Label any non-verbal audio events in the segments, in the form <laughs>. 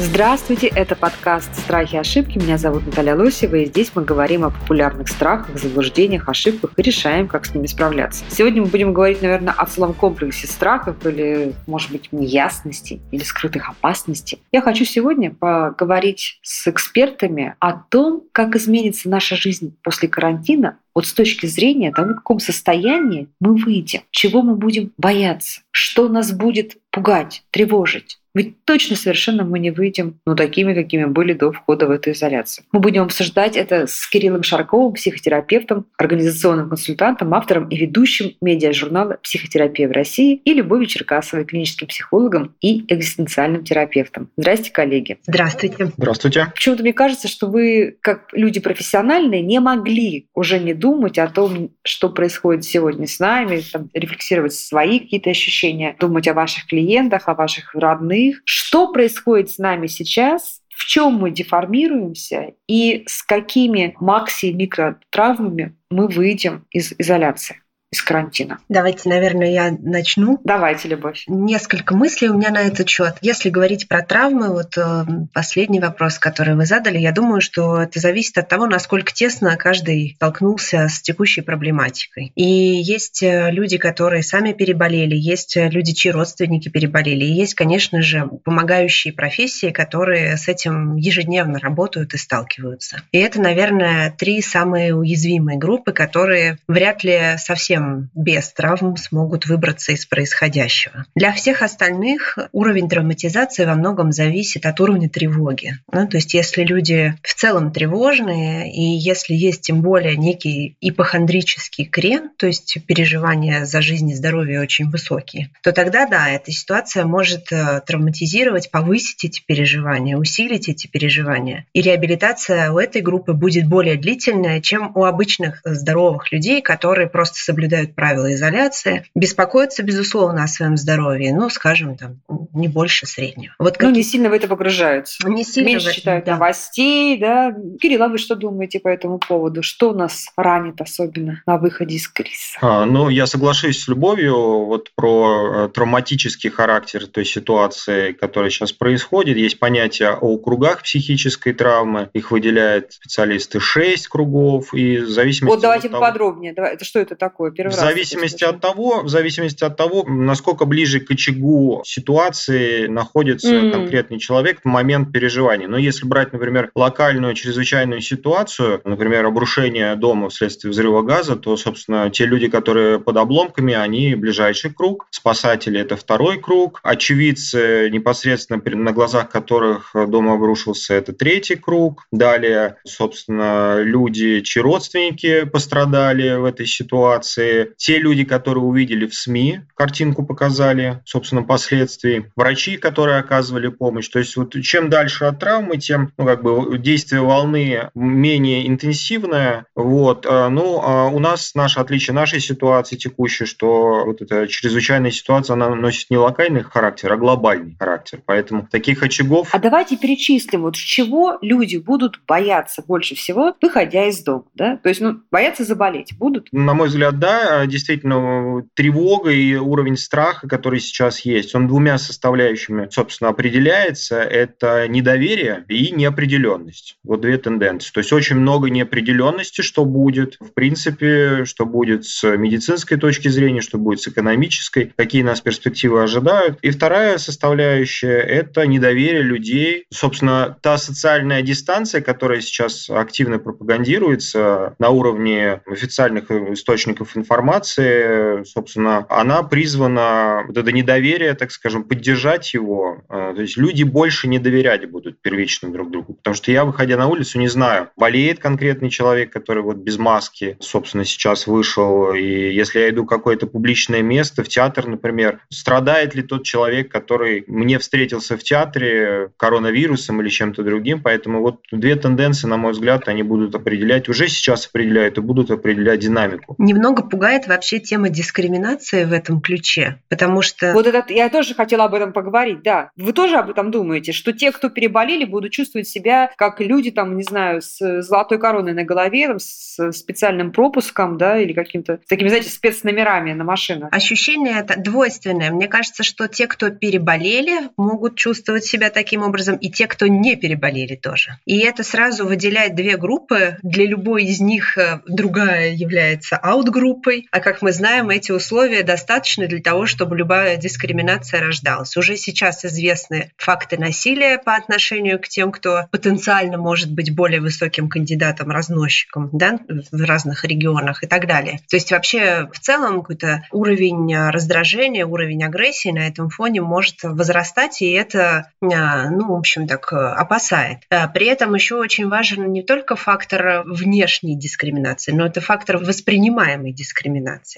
Здравствуйте, это подкаст «Страхи и ошибки». Меня зовут Наталья Лосева, и здесь мы говорим о популярных страхах, заблуждениях, ошибках и решаем, как с ними справляться. Сегодня мы будем говорить, наверное, о целом комплексе страхов или, может быть, неясностей или скрытых опасностей. Я хочу сегодня поговорить с экспертами о том, как изменится наша жизнь после карантина вот с точки зрения того, в каком состоянии мы выйдем, чего мы будем бояться, что нас будет пугать, тревожить. Ведь точно совершенно мы не выйдем ну, такими, какими были до входа в эту изоляцию. Мы будем обсуждать это с Кириллом Шарковым, психотерапевтом, организационным консультантом, автором и ведущим медиа-журнала «Психотерапия в России» и Любовью Черкасовой, клиническим психологом и экзистенциальным терапевтом. Здрасте, коллеги. Здравствуйте. Здравствуйте. Почему-то мне кажется, что вы, как люди профессиональные, не могли уже не думать о том, что происходит сегодня с нами, там, рефлексировать свои какие-то ощущения, думать о ваших клиентах, о ваших родных, что происходит с нами сейчас, в чем мы деформируемся и с какими макси- и микротравмами мы выйдем из изоляции из карантина. Давайте, наверное, я начну. Давайте, Любовь. Несколько мыслей у меня на этот счет. Если говорить про травмы, вот э, последний вопрос, который вы задали, я думаю, что это зависит от того, насколько тесно каждый столкнулся с текущей проблематикой. И есть э, люди, которые сами переболели, есть э, люди, чьи родственники переболели, и есть, конечно же, помогающие профессии, которые с этим ежедневно работают и сталкиваются. И это, наверное, три самые уязвимые группы, которые вряд ли совсем без травм смогут выбраться из происходящего. Для всех остальных уровень травматизации во многом зависит от уровня тревоги. Ну, то есть если люди в целом тревожные, и если есть тем более некий ипохондрический крен, то есть переживания за жизнь и здоровье очень высокие, то тогда да, эта ситуация может э, травматизировать, повысить эти переживания, усилить эти переживания. И реабилитация у этой группы будет более длительная, чем у обычных здоровых людей, которые просто соблюдают соблюдают правила изоляции, беспокоятся, безусловно, о своем здоровье, ну, скажем, там, не больше среднего. Вот как... Ну, не сильно в это погружаются. Не сильно Меньше в... читают да. новостей, да. Кирилл, а вы что думаете по этому поводу? Что нас ранит особенно на выходе из кризиса? А, ну, я соглашусь с Любовью вот про э, травматический характер той ситуации, которая сейчас происходит. Есть понятие о кругах психической травмы. Их выделяют специалисты 6 кругов. И в зависимости вот давайте от того... поподробнее. Давай, это что это такое? Первый в раз зависимости от того, в зависимости от того, насколько ближе к очагу ситуации находится Мгм. конкретный человек в момент переживания. Но если брать, например, локальную чрезвычайную ситуацию, например, обрушение дома вследствие взрыва газа, то, собственно, те люди, которые под обломками, они ближайший круг, спасатели – это второй круг, очевидцы, непосредственно на глазах которых дом обрушился, это третий круг. Далее, собственно, люди, чьи родственники пострадали в этой ситуации, те люди, которые увидели в СМИ, картинку показали, собственно, последствий, врачи, которые оказывали помощь. То есть вот чем дальше от травмы, тем ну, как бы действие волны менее интенсивное. Вот. А, Ну, а у нас наше отличие нашей ситуации текущей, что вот эта чрезвычайная ситуация, она носит не локальный характер, а глобальный характер. Поэтому таких очагов... А давайте перечислим, вот чего люди будут бояться больше всего, выходя из дома, да? То есть, ну, бояться заболеть будут? На мой взгляд, да, действительно, тревога и уровень страха, который сейчас есть, он двумя составляющими, собственно, определяется. Это недоверие и неопределенность. Вот две тенденции. То есть очень много неопределенности, что будет, в принципе, что будет с медицинской точки зрения, что будет с экономической, какие нас перспективы ожидают. И вторая составляющая – это недоверие людей. Собственно, та социальная дистанция, которая сейчас активно пропагандируется на уровне официальных источников информации, собственно, она призвана вот это недоверие, так скажем, поддержать его. Э, То есть люди больше не доверять будут первично друг другу. Потому что я, выходя на улицу, не знаю, болеет конкретный человек, который вот без маски, собственно, сейчас вышел. И если я иду в какое-то публичное место, в театр, например, страдает ли тот человек, который мне встретился в театре коронавирусом или чем-то другим. Поэтому вот две тенденции, на мой взгляд, они будут определять, уже сейчас определяют и будут определять динамику. Немного пугает вообще тема дискриминации в этом ключе, потому что... Вот это, я тоже хотела об этом поговорить, да. Вы тоже об этом думаете, что те, кто переболели, будут чувствовать себя как люди, там, не знаю, с золотой короной на голове, там, с специальным пропуском, да, или каким-то такими, знаете, спецномерами на машинах. Ощущение это двойственное. Мне кажется, что те, кто переболели, могут чувствовать себя таким образом, и те, кто не переболели тоже. И это сразу выделяет две группы. Для любой из них э, другая является аут-группой, а как мы знаем, эти условия достаточны для того, чтобы любая дискриминация рождалась. Уже сейчас известны факты насилия по отношению к тем, кто потенциально может быть более высоким кандидатом-разносчиком да, в разных регионах и так далее. То есть вообще в целом какой-то уровень раздражения, уровень агрессии на этом фоне может возрастать, и это, а, ну, в общем, так опасает. А при этом еще очень важен не только фактор внешней дискриминации, но это фактор воспринимаемой дискриминации.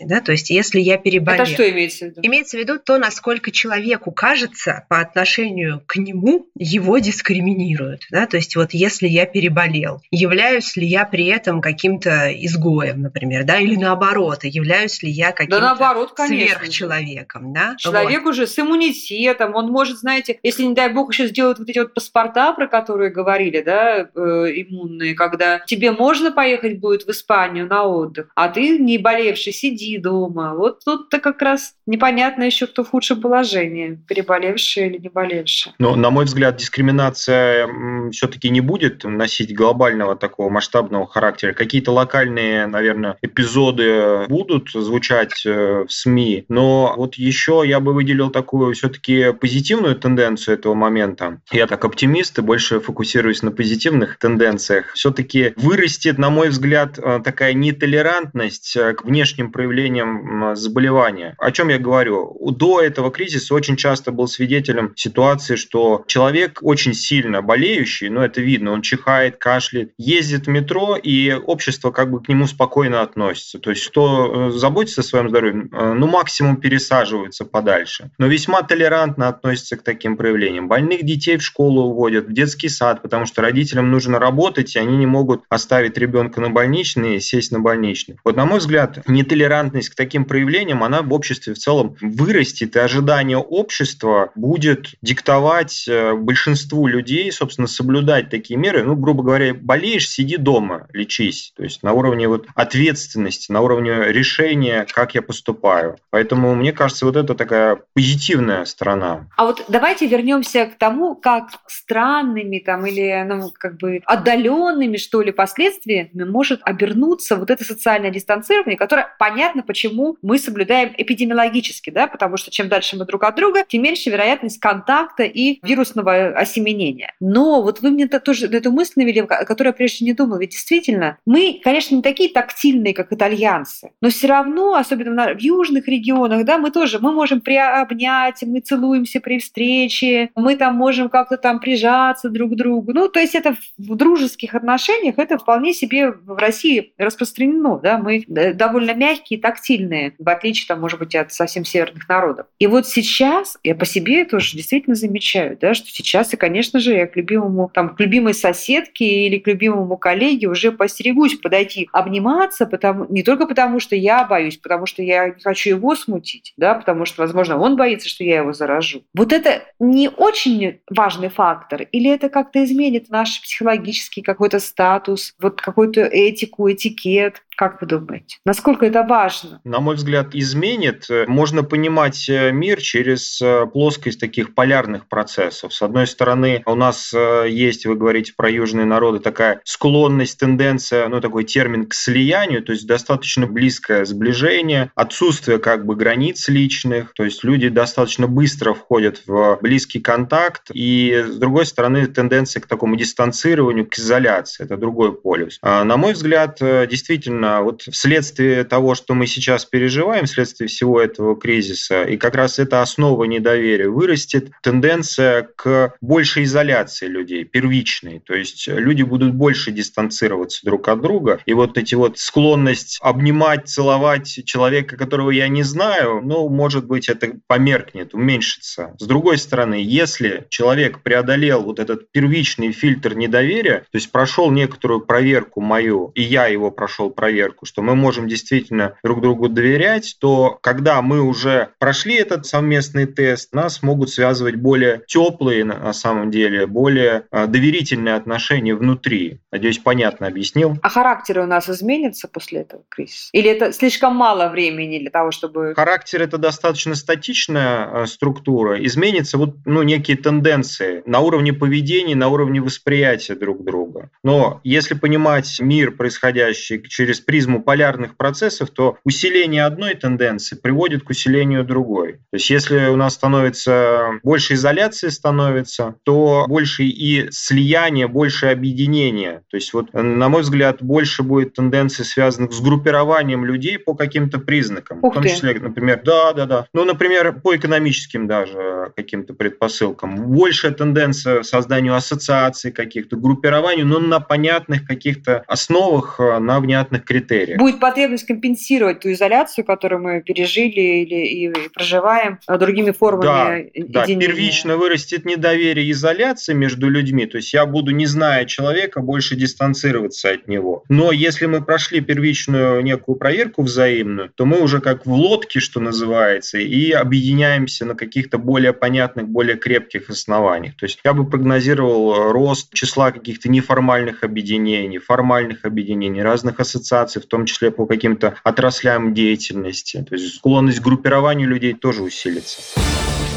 Да? То есть если я переболел... Это что имеется в виду? Имеется в виду то, насколько человеку кажется по отношению к нему его дискриминируют. Да? То есть вот если я переболел, являюсь ли я при этом каким-то изгоем, например, да, или наоборот, являюсь ли я каким-то да, наоборот, конечно. сверхчеловеком. Да? Человек вот. уже с иммунитетом, он может, знаете, если, не дай бог, еще сделают вот эти вот паспорта, про которые говорили, да, э, иммунные, когда тебе можно поехать будет в Испанию на отдых, а ты не болевший, сиди дома. Вот тут-то как раз непонятно еще, кто в худшем положении, переболевший или не болевший. Но, на мой взгляд, дискриминация все-таки не будет носить глобального такого масштабного характера. Какие-то локальные, наверное, эпизоды будут звучать э, в СМИ, но вот еще я бы выделил такую все-таки позитивную тенденцию этого момента. Я так оптимист и больше фокусируюсь на позитивных тенденциях. Все-таки вырастет, на мой взгляд, э, такая нетолерантность э, к внешним проявлениям заболевания. О чем я говорю? До этого кризиса очень часто был свидетелем ситуации, что человек очень сильно болеющий, но ну, это видно, он чихает, кашляет, ездит в метро, и общество как бы к нему спокойно относится. То есть кто э, заботится о своем здоровье, ну максимум пересаживается подальше. Но весьма толерантно относится к таким проявлениям. Больных детей в школу уводят, в детский сад, потому что родителям нужно работать, и они не могут оставить ребенка на больничный и сесть на больничный. Вот, на мой взгляд, нетолерантность к таким проявлениям, она в обществе в целом вырастет, и ожидание общества будет диктовать э, большинству людей, собственно, соблюдать такие меры. Ну, грубо говоря, болеешь, сиди дома, лечись. То есть на уровне вот ответственности, на уровне решения, как я поступаю. Поэтому мне кажется, вот это такая позитивная сторона. А вот давайте вернемся к тому, как странными там или ну, как бы отдаленными, что ли, последствиями может обернуться вот это социальное дистанцирование, которое понятно, почему мы соблюдаем эпидемиологически, да, потому что чем дальше мы друг от друга, тем меньше вероятность контакта и вирусного осеменения. Но вот вы мне тоже эту мысль навели, о которой я прежде не думала. Ведь действительно, мы, конечно, не такие тактильные, как итальянцы, но все равно, особенно в южных регионах, да, мы тоже, мы можем приобнять, мы целуемся при встрече, мы там можем как-то там прижаться друг к другу. Ну, то есть это в дружеских отношениях это вполне себе в России распространено, да, мы довольно мягкие и тактильные, в отличие, там, может быть, от совсем северных народов. И вот сейчас, я по себе тоже действительно замечаю, да, что сейчас, и, конечно же, я к любимому, там, к любимой соседке или к любимому коллеге уже постерегусь подойти, обниматься, потому, не только потому, что я боюсь, потому что я не хочу его смутить, да, потому что, возможно, он боится, что я его заражу. Вот это не очень важный фактор, или это как-то изменит наш психологический какой-то статус, вот какую-то этику, этикет, как вы думаете? Насколько это важно? На мой взгляд, изменит. Можно понимать э, мир через э, плоскость таких полярных процессов. С одной стороны, у нас э, есть, вы говорите про южные народы, такая склонность, тенденция, ну, такой термин к слиянию, то есть достаточно близкое сближение, отсутствие как бы границ личных, то есть люди достаточно быстро входят в близкий контакт, и с другой стороны, тенденция к такому дистанцированию, к изоляции. Это другой полюс. А, на мой взгляд, действительно, а вот вследствие того, что мы сейчас переживаем, вследствие всего этого кризиса, и как раз это основа недоверия, вырастет тенденция к большей изоляции людей, первичной. То есть люди будут больше дистанцироваться друг от друга. И вот эти вот склонность обнимать, целовать человека, которого я не знаю, ну, может быть, это померкнет, уменьшится. С другой стороны, если человек преодолел вот этот первичный фильтр недоверия, то есть прошел некоторую проверку мою, и я его прошел проверку, проверку, что мы можем действительно друг другу доверять, то когда мы уже прошли этот совместный тест, нас могут связывать более теплые на самом деле, более а, доверительные отношения внутри. Надеюсь, понятно объяснил. А характеры у нас изменятся после этого кризиса? Или это слишком мало времени для того, чтобы... Характер – это достаточно статичная а, структура. Изменится вот ну, некие тенденции на уровне поведения, на уровне восприятия друг друга. Но если понимать мир, происходящий через призму полярных процессов, то усиление одной тенденции приводит к усилению другой. То есть если у нас становится больше изоляции становится, то больше и слияние, больше объединение. То есть вот, на мой взгляд, больше будет тенденции, связанных с группированием людей по каким-то признакам. Ух в том числе, например, да, да, да. Ну, например, по экономическим даже каким-то предпосылкам. Большая тенденция к созданию ассоциаций каких-то, группированию, но на понятных каких-то основах, э, на внятных критериях. Будет потребность компенсировать ту изоляцию, которую мы пережили или и проживаем э, другими формами да, да, первично вырастет недоверие, изоляция между людьми, то есть я буду, не зная человека, больше дистанцироваться от него. Но если мы прошли первичную некую проверку взаимную, то мы уже как в лодке, что называется, и объединяемся на каких-то более понятных, более крепких основаниях. То есть я бы прогнозировал рост числа каких-то неформальных объединений, формальных объединений, разных ассоциаций, в том числе по каким-то отраслям деятельности. То есть склонность к группированию людей тоже усилится.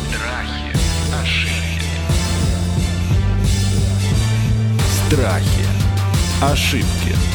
Страхи, ошибки. Страхи. Ошибки.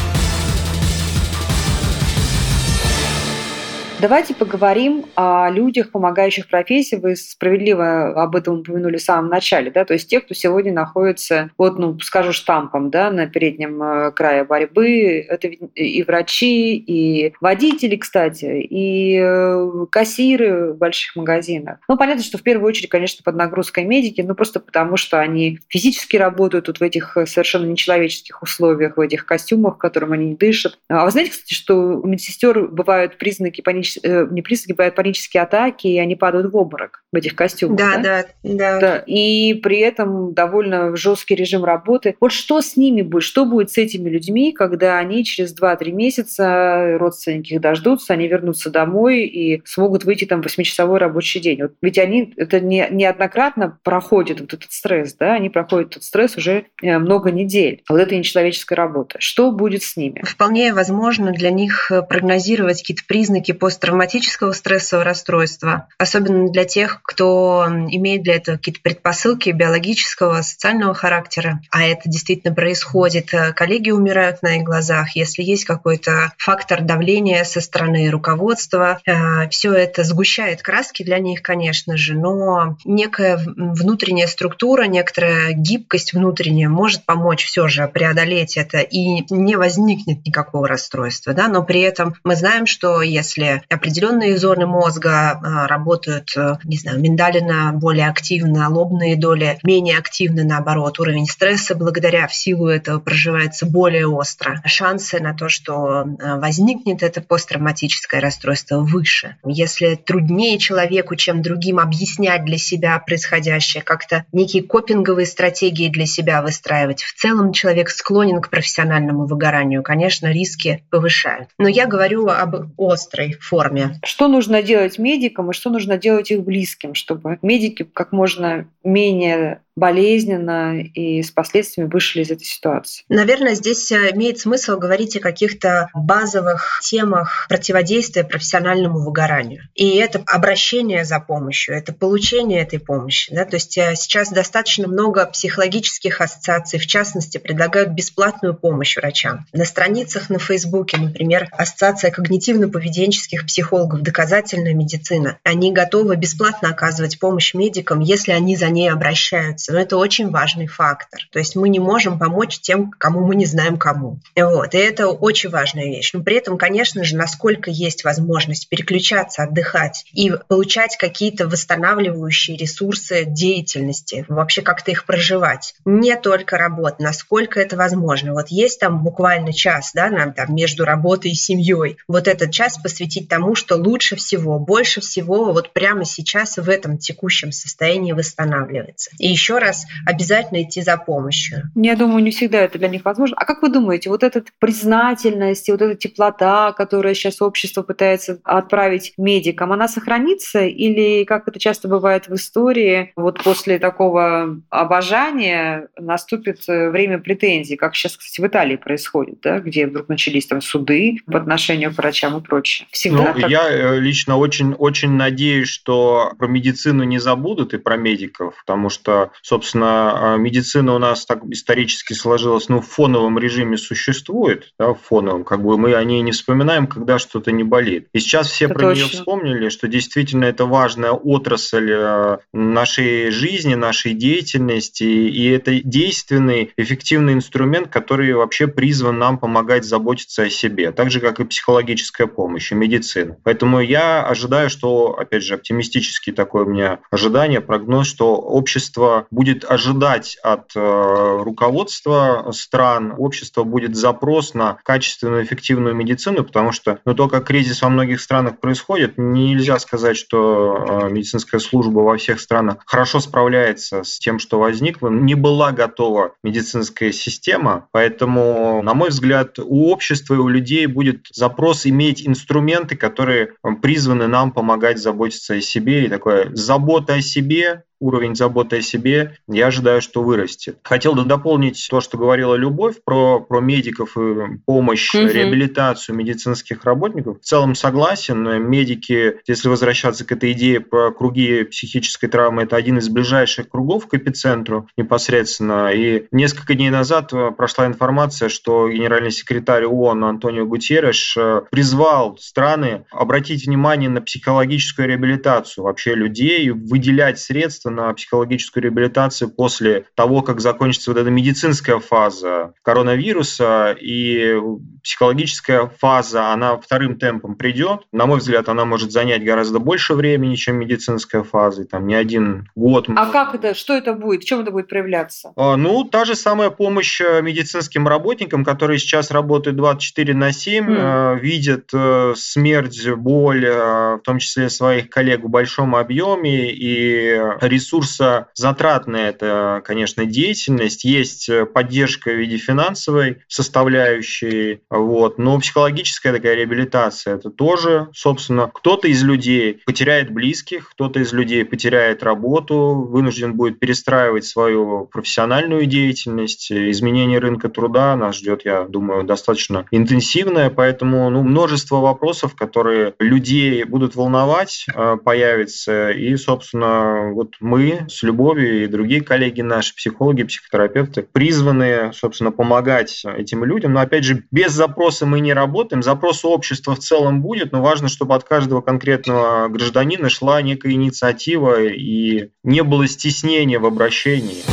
Давайте поговорим о людях, помогающих профессии. Вы справедливо об этом упомянули в самом начале, да, то есть те, кто сегодня находится, вот, ну, скажу штампом, да, на переднем э, крае борьбы. Это и врачи, и водители, кстати, и э, кассиры в больших магазинах. Ну, понятно, что в первую очередь, конечно, под нагрузкой медики, ну, просто потому что они физически работают тут в этих совершенно нечеловеческих условиях, в этих костюмах, в которых они дышат. А вы знаете, кстати, что у медсестер бывают признаки панического панич... Э, не приступ, бывают панические атаки, и они падают в обморок в этих костюмах. Да, да, да. да. да. И при этом довольно жесткий режим работы. Вот что с ними будет? Что будет с этими людьми, когда они через 2-3 месяца, родственники их дождутся, они вернутся домой и смогут выйти там в 8-часовой рабочий день? Вот ведь они это не, неоднократно проходят вот этот стресс, да, они проходят этот стресс уже э, много недель. Вот это нечеловеческая работа. Что будет с ними? Вполне возможно для них э, прогнозировать какие-то признаки после посттравматического стрессового расстройства, особенно для тех, кто имеет для этого какие-то предпосылки биологического, социального характера, а это действительно происходит. Коллеги умирают на их глазах, если есть какой-то фактор давления со стороны руководства, э, все это сгущает краски для них, конечно же, но некая внутренняя структура, некоторая гибкость внутренняя может помочь все же преодолеть это, и не возникнет никакого расстройства. Да? Но при этом мы знаем, что если определенные зоны мозга а, работают, э, не знаю, миндалина более активно, лобные доли менее активны, наоборот. Уровень стресса благодаря в силу этого проживается более остро. Шансы на то, что э, возникнет это посттравматическое расстройство выше. Если труднее человеку, чем другим, объяснять для себя происходящее, как-то некие копинговые стратегии для себя выстраивать, в целом человек склонен к профессиональному выгоранию. Конечно, риски повышают. Но я говорю об острой форме форме. Что нужно делать медикам и что нужно делать их близким, чтобы медики как можно менее болезненно и с последствиями вышли из этой ситуации. Наверное, здесь э, имеет смысл говорить о каких-то базовых темах противодействия профессиональному выгоранию. И это обращение за помощью, это получение этой помощи. Да? То есть э, сейчас достаточно много психологических ассоциаций, в частности, предлагают бесплатную помощь врачам. На страницах на Фейсбуке, например, Ассоциация когнитивно-поведенческих психологов «Доказательная медицина», они готовы бесплатно оказывать помощь медикам, если они за ней обращаются но это очень важный фактор. То есть мы не можем помочь тем, кому мы не знаем кому. Вот. И это очень важная вещь. Но при этом, конечно же, насколько есть возможность переключаться, отдыхать и получать какие-то восстанавливающие ресурсы деятельности, вообще как-то их проживать. Не только работа, насколько это возможно. Вот есть там буквально час, да, нам там между работой и семьей. Вот этот час посвятить тому, что лучше всего, больше всего вот прямо сейчас в этом текущем состоянии восстанавливается. И еще раз обязательно идти за помощью. Я думаю, не всегда это для них возможно. А как вы думаете, вот эта признательность и вот эта теплота, которая сейчас общество пытается отправить медикам, она сохранится или, как это часто бывает в истории, вот после такого обожания наступит э, время претензий, как сейчас, кстати, в Италии происходит, да, где вдруг начались там суды по отношению к врачам и прочее. Всегда ну, так... Я э, лично очень, очень надеюсь, что про медицину не забудут и про медиков, потому что, собственно, а, медицина у нас так исторически сложилась, ну, в фоновом режиме существует, да, в фоновом, как бы мы о ней не вспоминаем, когда что-то не болит. И сейчас все это про точно. нее вспомнили, что действительно это важная отрасль э, нашей жизни, нашей деятельности, и это действенный, эффективный инструмент, который вообще призван нам помогать заботиться о себе, так же, как и психологическая помощь, и медицина. Поэтому я ожидаю, что, опять же, оптимистический такой у меня ожидание, прогноз, что общество будет ожидать от э, руководства стран, общество будет запрос на качественную, эффективную медицину, потому что ну, то, как кризис во многих странах происходит, нельзя сказать, что э, медицинская служба во всех странах хорошо справляется с тем, что возникло. Не была готова медицинская система, поэтому, на мой взгляд, у общества и у людей будет запрос иметь инструменты, которые призваны нам помогать заботиться о себе. И такое забота о себе уровень заботы о себе, я ожидаю, что вырастет. Хотел бы дополнить то, что говорила Любовь про, про медиков и помощь, угу. реабилитацию медицинских работников. В целом согласен. Медики, если возвращаться к этой идее про круги психической травмы, это один из ближайших кругов к эпицентру непосредственно. И несколько дней назад прошла информация, что генеральный секретарь ООН Антонио Гутьерреш э, призвал страны обратить внимание на психологическую реабилитацию вообще людей, выделять средства средства на психологическую реабилитацию после того, как закончится вот эта медицинская фаза коронавируса, и психологическая фаза, она вторым темпом придет. На мой взгляд, она может занять гораздо больше времени, чем медицинская фаза, там не один год. А как это, что это будет, в чем это будет проявляться? А, ну, та же самая помощь э, медицинским работникам, которые сейчас работают 24 на 7, mm. видят э, смерть, боль, в том числе своих коллег в большом объеме и ресурса затратная это, конечно, деятельность. Есть э, поддержка в виде финансовой составляющей, вот, но психологическая такая реабилитация это тоже, собственно, кто-то из людей потеряет близких, кто-то из людей потеряет работу, вынужден будет перестраивать свою профессиональную деятельность. Изменение рынка труда нас ждет, я думаю, достаточно интенсивное, поэтому ну, множество вопросов, которые людей будут волновать, э, появится. И, собственно, вот мы с Любовью и другие коллеги наши, психологи, психотерапевты, призваны, собственно, помогать этим людям. Но, опять же, без запроса мы не работаем. Запрос общества в целом будет, но важно, чтобы от каждого конкретного гражданина шла некая инициатива и не было стеснения в обращении.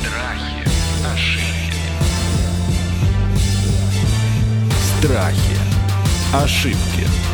Страхи, ошибки. Страхи, ошибки.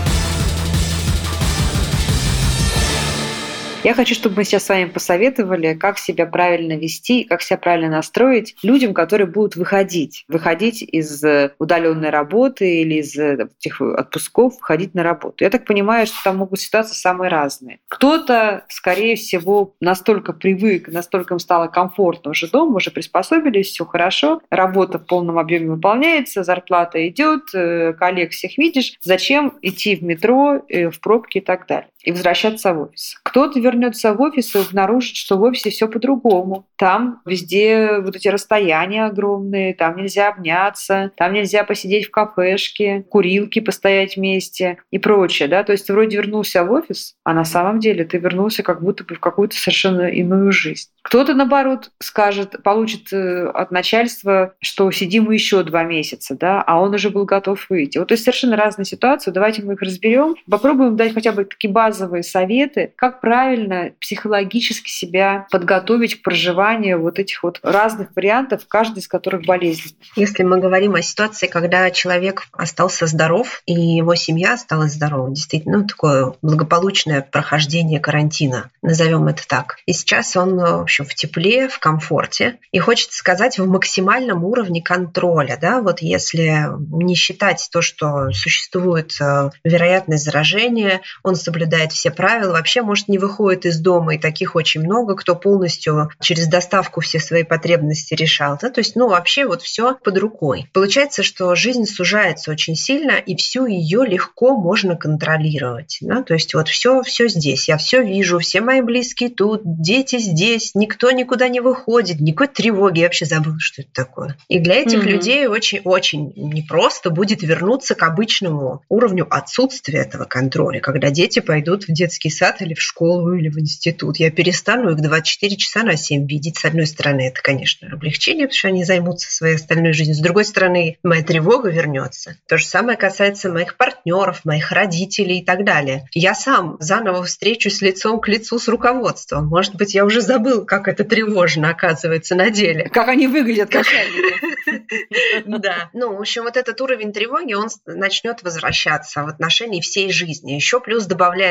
Я хочу, чтобы мы сейчас с вами посоветовали, как себя правильно вести, как себя правильно настроить людям, которые будут выходить. Выходить из э, удаленной работы или из э, этих отпусков, выходить на работу. Я так понимаю, что там могут ситуации самые разные. Кто-то, скорее всего, настолько привык, настолько им стало комфортно уже дома, уже приспособились, все хорошо, работа в полном объеме выполняется, зарплата идет, э, коллег всех видишь. Зачем идти в метро, в пробки и так далее? И возвращаться в офис. Кто-то вернется в офис и обнаружит, что в офисе все по-другому. Там везде вот эти расстояния огромные, там нельзя обняться, там нельзя посидеть в кафешке, курилки постоять вместе и прочее. Да? То есть ты вроде вернулся в офис, а на самом деле ты вернулся как будто бы в какую-то совершенно иную жизнь. Кто-то, наоборот, скажет, получит э, от начальства, что сидим еще два месяца, да, а он уже был готов выйти. Вот то есть совершенно разные ситуации. Давайте мы их разберем. Попробуем дать хотя бы такие базовые советы, как правильно психологически себя подготовить к проживанию вот этих вот разных вариантов, каждый из которых болезненный. Если мы говорим о ситуации, когда человек остался здоров и его семья осталась здорова, действительно, ну, такое благополучное прохождение карантина, назовем это так. И сейчас он, в общем, в тепле, в комфорте. И хочется сказать, в максимальном уровне контроля. Да? Вот если не считать то, что существует э, вероятность заражения, он соблюдает все правила, вообще, может, не выходит из дома, и таких очень много, кто полностью через доставку все свои потребности решал. Да? То есть, ну, вообще вот все под рукой. Получается, что жизнь сужается очень сильно, и всю ее легко можно контролировать. Да? То есть вот все, все здесь. Я все вижу, все мои близкие тут, дети здесь, никто никуда не выходит, никакой тревоги. Я вообще забыла, что это такое. И для этих mm-hmm. людей очень-очень непросто будет вернуться к обычному уровню отсутствия этого контроля, когда дети пойдут в детский сад или в школу или в институт. Я перестану их 24 часа на 7 видеть. С одной стороны, это, конечно, облегчение, потому что они займутся своей остальной жизнью. С другой стороны, моя тревога вернется. То же самое касается моих партнеров, моих родителей и так далее. Я сам заново встречусь лицом к лицу с руководством. Может быть, я уже забыл, как это тревожно оказывается на деле. Как они выглядят, начальники. <laughs> Да. Ну, в общем, вот этот уровень тревоги, он начнет возвращаться в отношении всей жизни. Еще плюс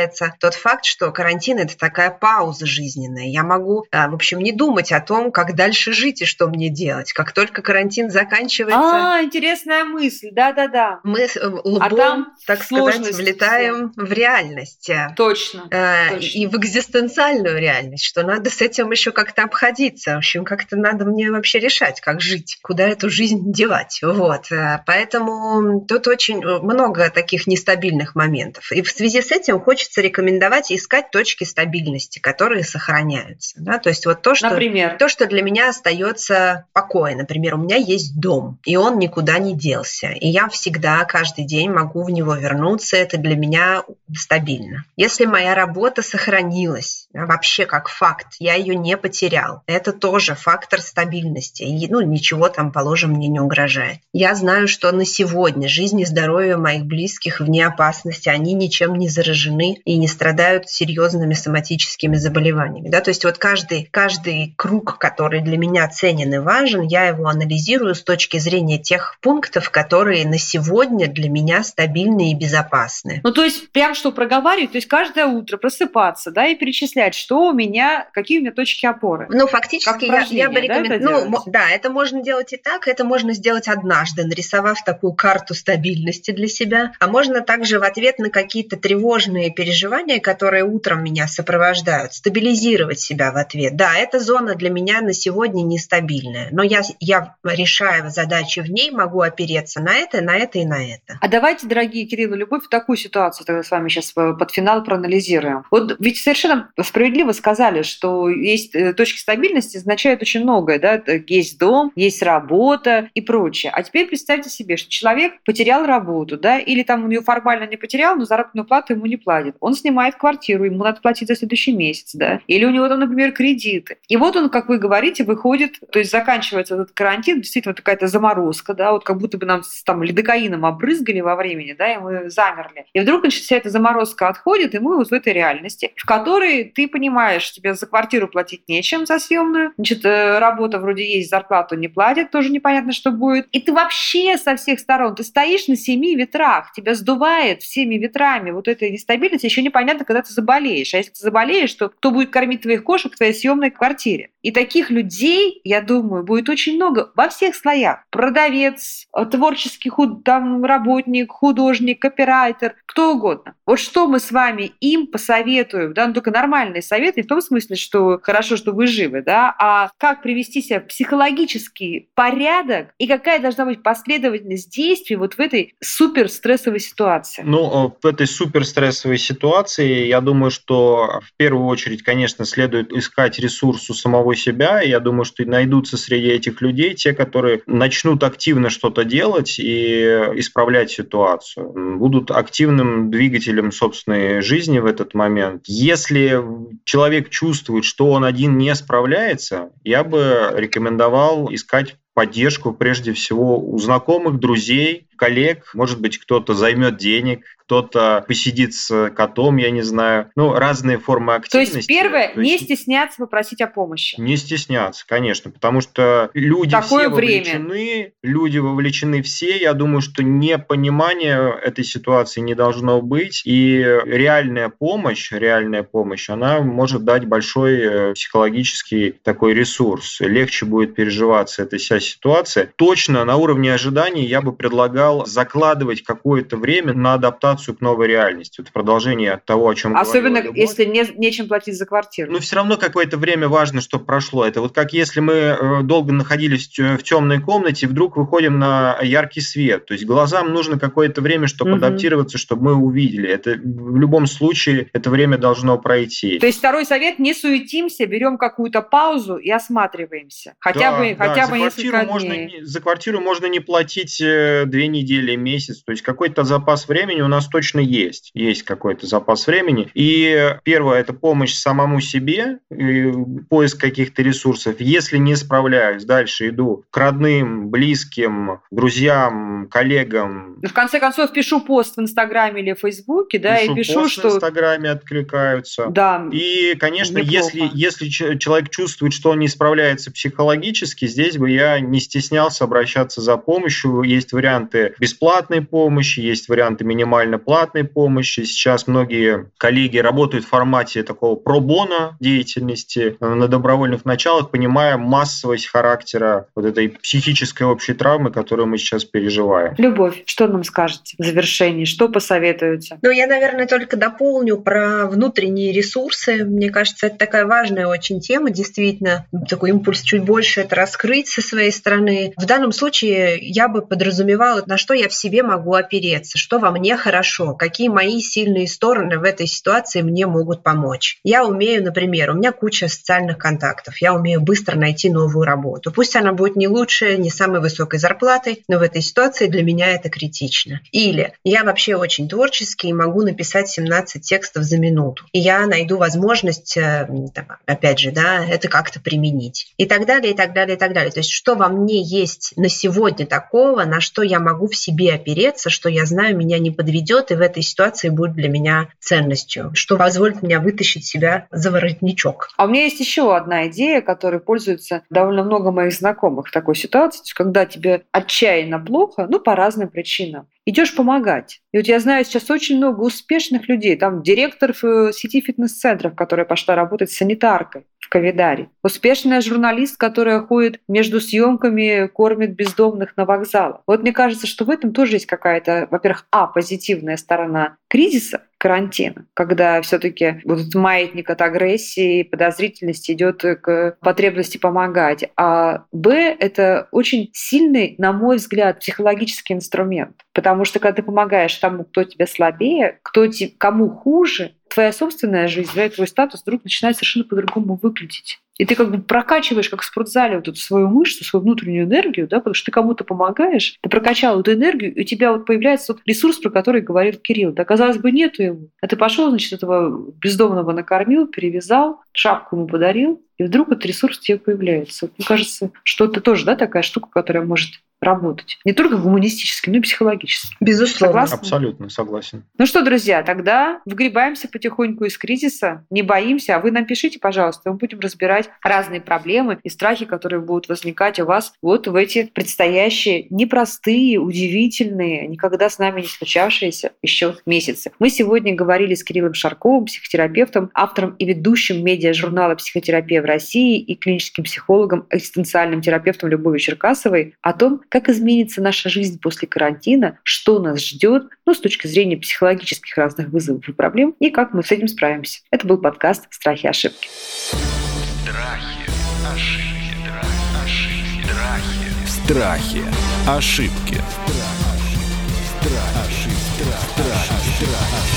добавляется тот факт, что карантин – это такая пауза жизненная. Я могу, а, в общем, не думать о том, как дальше жить и что мне делать. Как только карантин заканчивается... А, интересная мысль, да-да-да. Мы э, лбом, а там так сказать, влетаем в реальность. Точно, а, точно. И в экзистенциальную реальность, что надо с этим еще как-то обходиться. В общем, как-то надо мне вообще решать, как жить, куда эту жизнь девать. Вот. Э, поэтому тут очень много таких нестабильных моментов. И в связи с этим хочется рекомендовать искать точки стабильности, которые сохраняются. Да? То есть вот то, что, Например? то, что для меня остается покой. Например, у меня есть дом, и он никуда не делся. И я всегда, каждый день могу в него вернуться. Это для меня стабильно. Если моя работа сохранилась, вообще как факт, я ее не потерял, это тоже фактор стабильности. И, ну, ничего там, положим, мне не угрожает. Я знаю, что на сегодня жизнь и здоровье моих близких вне опасности, они ничем не заражены и не страдают серьезными соматическими заболеваниями. Да? То есть вот каждый, каждый круг, который для меня ценен и важен, я его анализирую с точки зрения тех пунктов, которые на сегодня для меня стабильны и безопасны. Ну, то есть прям что проговаривать, то есть каждое утро просыпаться, да, и перечислять, что у меня, какие у меня точки опоры. Ну, фактически я, я бы рекомендовала... Ну, да, это можно делать и так, это можно сделать однажды, нарисовав такую карту стабильности для себя. А можно также в ответ на какие-то тревожные переживания, которые утром меня сопровождают, стабилизировать себя в ответ. Да, эта зона для меня на сегодня нестабильная, но я, я решая задачи в ней, могу опереться на это, на это и на это. А давайте, дорогие Кирилл и Любовь, такую ситуацию тогда с вами сейчас э, под финал проанализируем. Вот ведь совершенно справедливо сказали, что есть э, точки стабильности, означает очень многое. Да? Есть дом, есть работа и прочее. А теперь представьте себе, что человек потерял работу, да, или там он ее формально не потерял, но заработную плату ему не платит. Он снимает квартиру, ему надо платить за следующий месяц, да, или у него там, например, кредиты. И вот он, как вы говорите, выходит, то есть заканчивается этот карантин, действительно какая-то заморозка, да, вот как будто бы нам там лидокаином обрызгали во времени, да, и мы замерли. И вдруг, значит, вся эта заморозка отходит, и мы вот в этой реальности, в которой ты понимаешь, тебе за квартиру платить нечем, за съемную, значит, э, работа вроде есть, зарплату не платят, тоже непонятно, что будет. И ты вообще со всех сторон, ты стоишь на семи ветрах, тебя сдувает всеми ветрами вот этой нестабильности, еще непонятно, когда ты заболеешь. А если ты заболеешь, то кто будет кормить твоих кошек в твоей съемной квартире? И таких людей, я думаю, будет очень много во всех слоях. Продавец, э, творческий худ, там, работник, художник, копирайтер, кто угодно. Вот что мы с вами им посоветуем, да, ну только нормальные советы, не в том смысле, что хорошо, что вы живы, да, а как привести себя в психологический порядок и какая должна быть последовательность действий вот в этой супер стрессовой ситуации? Ну, в этой супер стрессовой ситуации, я думаю, что в первую очередь, конечно, следует искать ресурс у самого себя. Я думаю, что найдутся среди этих людей те, которые начнут активно что-то делать и исправлять ситуацию, будут активным двигателем собственной жизни в этот момент. Если человек чувствует, что он один не справляется, я бы рекомендовал искать поддержку прежде всего у знакомых, друзей, коллег. Может быть, кто-то займет денег, кто-то посидит с котом, я не знаю. Ну, разные формы активности. То есть первое, То есть... не стесняться попросить о помощи. Не стесняться, конечно, потому что люди Такое все вовлечены, время. люди вовлечены все. Я думаю, что непонимание этой ситуации не должно быть. И реальная помощь, реальная помощь, она может дать большой э, психологический такой ресурс. Легче будет переживаться эта вся ситуация. Точно на уровне ожиданий я бы предлагал стал закладывать какое-то время на адаптацию к новой реальности. В продолжение того, о чем Особенно если не, нечем платить за квартиру. Но все равно какое-то время важно, чтобы прошло. Это вот как если мы э, долго находились в темной комнате, вдруг выходим на яркий свет. То есть глазам нужно какое-то время, чтобы угу. адаптироваться, чтобы мы увидели. Это в любом случае это время должно пройти. То есть второй совет: не суетимся, берем какую-то паузу и осматриваемся. Хотя да, бы, да, хотя бы несколько дней. Можно, за квартиру можно не платить э, две недели, месяц. То есть какой-то запас времени у нас точно есть. Есть какой-то запас времени. И первое – это помощь самому себе, поиск каких-то ресурсов. Если не справляюсь, дальше иду к родным, близким, друзьям, коллегам. В конце концов, пишу пост в Инстаграме или в Фейсбуке, да, пишу и пишу, пост что... в Инстаграме откликаются. Да. И, конечно, если, если человек чувствует, что он не справляется психологически, здесь бы я не стеснялся обращаться за помощью. Есть варианты бесплатной помощи, есть варианты минимально платной помощи. Сейчас многие коллеги работают в формате такого пробона деятельности на добровольных началах, понимая массовость характера вот этой психической общей травмы, которую мы сейчас переживаем. Любовь, что нам скажете в завершении? Что посоветуете? Ну, я, наверное, только дополню про внутренние ресурсы. Мне кажется, это такая важная очень тема, действительно. Такой импульс чуть больше это раскрыть со своей стороны. В данном случае я бы подразумевала, что я в себе могу опереться, что во мне хорошо, какие мои сильные стороны в этой ситуации мне могут помочь. Я умею, например, у меня куча социальных контактов, я умею быстро найти новую работу. Пусть она будет не лучшая, не самой высокой зарплатой, но в этой ситуации для меня это критично. Или я вообще очень творческий и могу написать 17 текстов за минуту. И я найду возможность, э, опять же, да, это как-то применить. И так далее, и так далее, и так далее. То есть что во мне есть на сегодня такого, на что я могу в себе опереться, что я знаю, меня не подведет, и в этой ситуации будет для меня ценностью, что позволит меня вытащить себя за воротничок. А у меня есть еще одна идея, которой пользуется довольно много моих знакомых в такой ситуации, когда тебе отчаянно плохо, ну, по разным причинам идешь помогать. И вот я знаю сейчас очень много успешных людей, там директор сети фитнес-центров, которая пошла работать санитаркой в Ковидаре. Успешная журналист, которая ходит между съемками, кормит бездомных на вокзалах. Вот мне кажется, что в этом тоже есть какая-то, во-первых, а, позитивная сторона кризиса, карантина, когда все-таки вот этот маятник от агрессии, подозрительности идет к потребности помогать. А Б — это очень сильный, на мой взгляд, психологический инструмент. Потому что когда ты помогаешь тому, кто тебе слабее, кто кому хуже, твоя собственная жизнь, да, твой статус вдруг начинает совершенно по-другому выглядеть. И ты как бы прокачиваешь, как в спортзале, вот эту свою мышцу, свою внутреннюю энергию, да, потому что ты кому-то помогаешь, ты прокачал эту энергию, и у тебя вот появляется тот ресурс, про который говорил Кирилл. Да, казалось бы, нету его. А ты пошел, значит, этого бездомного накормил, перевязал, шапку ему подарил, и вдруг этот ресурс тебе появляется. Мне кажется, что это тоже да, такая штука, которая может работать. Не только гуманистически, но и психологически. Безусловно. Согласны? Абсолютно согласен. Ну что, друзья, тогда вгребаемся потихоньку из кризиса, не боимся, а вы нам пишите, пожалуйста, мы будем разбирать разные проблемы и страхи, которые будут возникать у вас вот в эти предстоящие непростые, удивительные, никогда с нами не случавшиеся еще месяцы. Мы сегодня говорили с Кириллом Шарковым, психотерапевтом, автором и ведущим медиа-журнала «Психотерапия в России» и клиническим психологом, экзистенциальным терапевтом Любовью Черкасовой о том, как изменится наша жизнь после карантина, что нас ждет, ну, с точки зрения психологических разных вызовов и проблем, и как мы с этим справимся. Это был подкаст «Страхи и ошибки». Страхи, ошибки, ошибки, страхи, ошибки.